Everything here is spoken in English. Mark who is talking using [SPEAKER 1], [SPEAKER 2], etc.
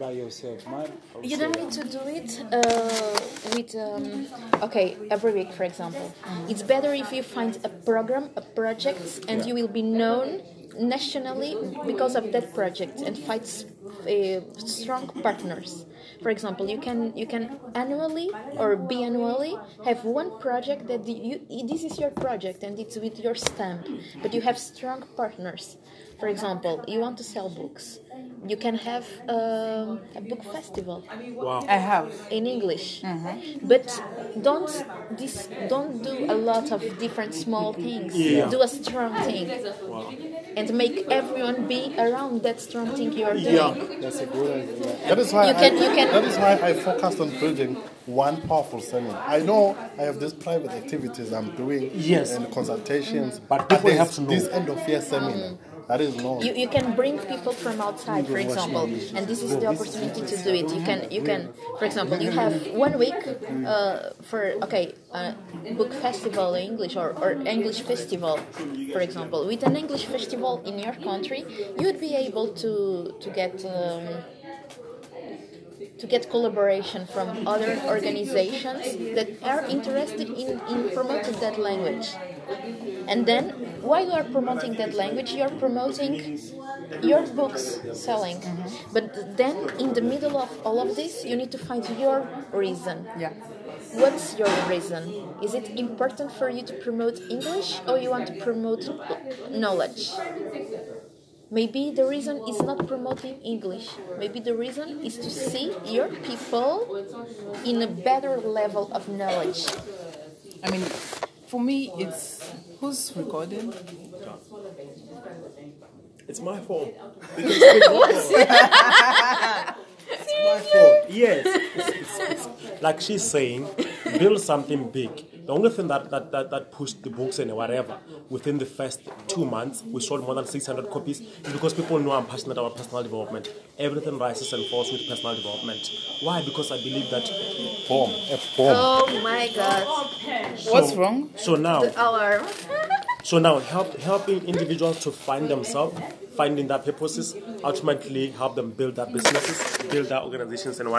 [SPEAKER 1] by yourself. Mine,
[SPEAKER 2] You don't need to do it uh, with, um, okay, every week, for example. It's better if you find a program, a project, and you will be known nationally because of that project and find s- uh, strong partners. For example, you can you can annually or biannually have one project that you this is your project and it's with your stamp, but you have strong partners. For example, you want to sell books, you can have um, a book festival
[SPEAKER 1] Wow.
[SPEAKER 3] I have.
[SPEAKER 2] in English, but don't this don't do a lot of different small things.
[SPEAKER 1] Yeah.
[SPEAKER 2] Do a strong thing, and make everyone be around that strong thing you are doing.
[SPEAKER 1] Yeah, that's a good idea.
[SPEAKER 4] That is why
[SPEAKER 2] You can-
[SPEAKER 4] I,
[SPEAKER 2] you can-
[SPEAKER 4] that is why I focused on building one powerful seminar. I know I have these private activities I'm doing
[SPEAKER 1] Yes.
[SPEAKER 4] and consultations,
[SPEAKER 1] But people
[SPEAKER 4] there's
[SPEAKER 1] have to know.
[SPEAKER 4] this end of year seminar. That is known.
[SPEAKER 2] You, you can bring people from outside, for example, and this is the opportunity to do it. You can you can, for example, you have one week uh, for okay, uh, book festival in English or, or English festival, for example. With an English festival in your country, you would be able to to get. Um, to get collaboration from other organizations that are interested in, in promoting that language. And then, while you are promoting that language, you are promoting your books selling. Mm-hmm. But then, in the middle of all of this, you need to find your reason.
[SPEAKER 3] Yeah.
[SPEAKER 2] What's your reason? Is it important for you to promote English or you want to promote knowledge? Maybe the reason is not promoting English. Maybe the reason is to see your people in a better level of knowledge.
[SPEAKER 3] I mean, for me, it's who's recording.
[SPEAKER 5] It's my fault. Because it's my fault. Yes. It's, it's, it's, like she's saying, build something big. The only thing that, that, that, that pushed the books and whatever within the first two months, we sold more than 600 copies, is because people know I'm passionate about personal development. Everything rises and falls with personal development. Why? Because I believe that.
[SPEAKER 4] Bomb, a bomb.
[SPEAKER 2] Oh my god.
[SPEAKER 3] What's wrong?
[SPEAKER 5] So now,
[SPEAKER 2] The alarm.
[SPEAKER 5] so now help, helping individuals to find themselves, finding their purposes, ultimately help them build their businesses, build their organizations, and whatever.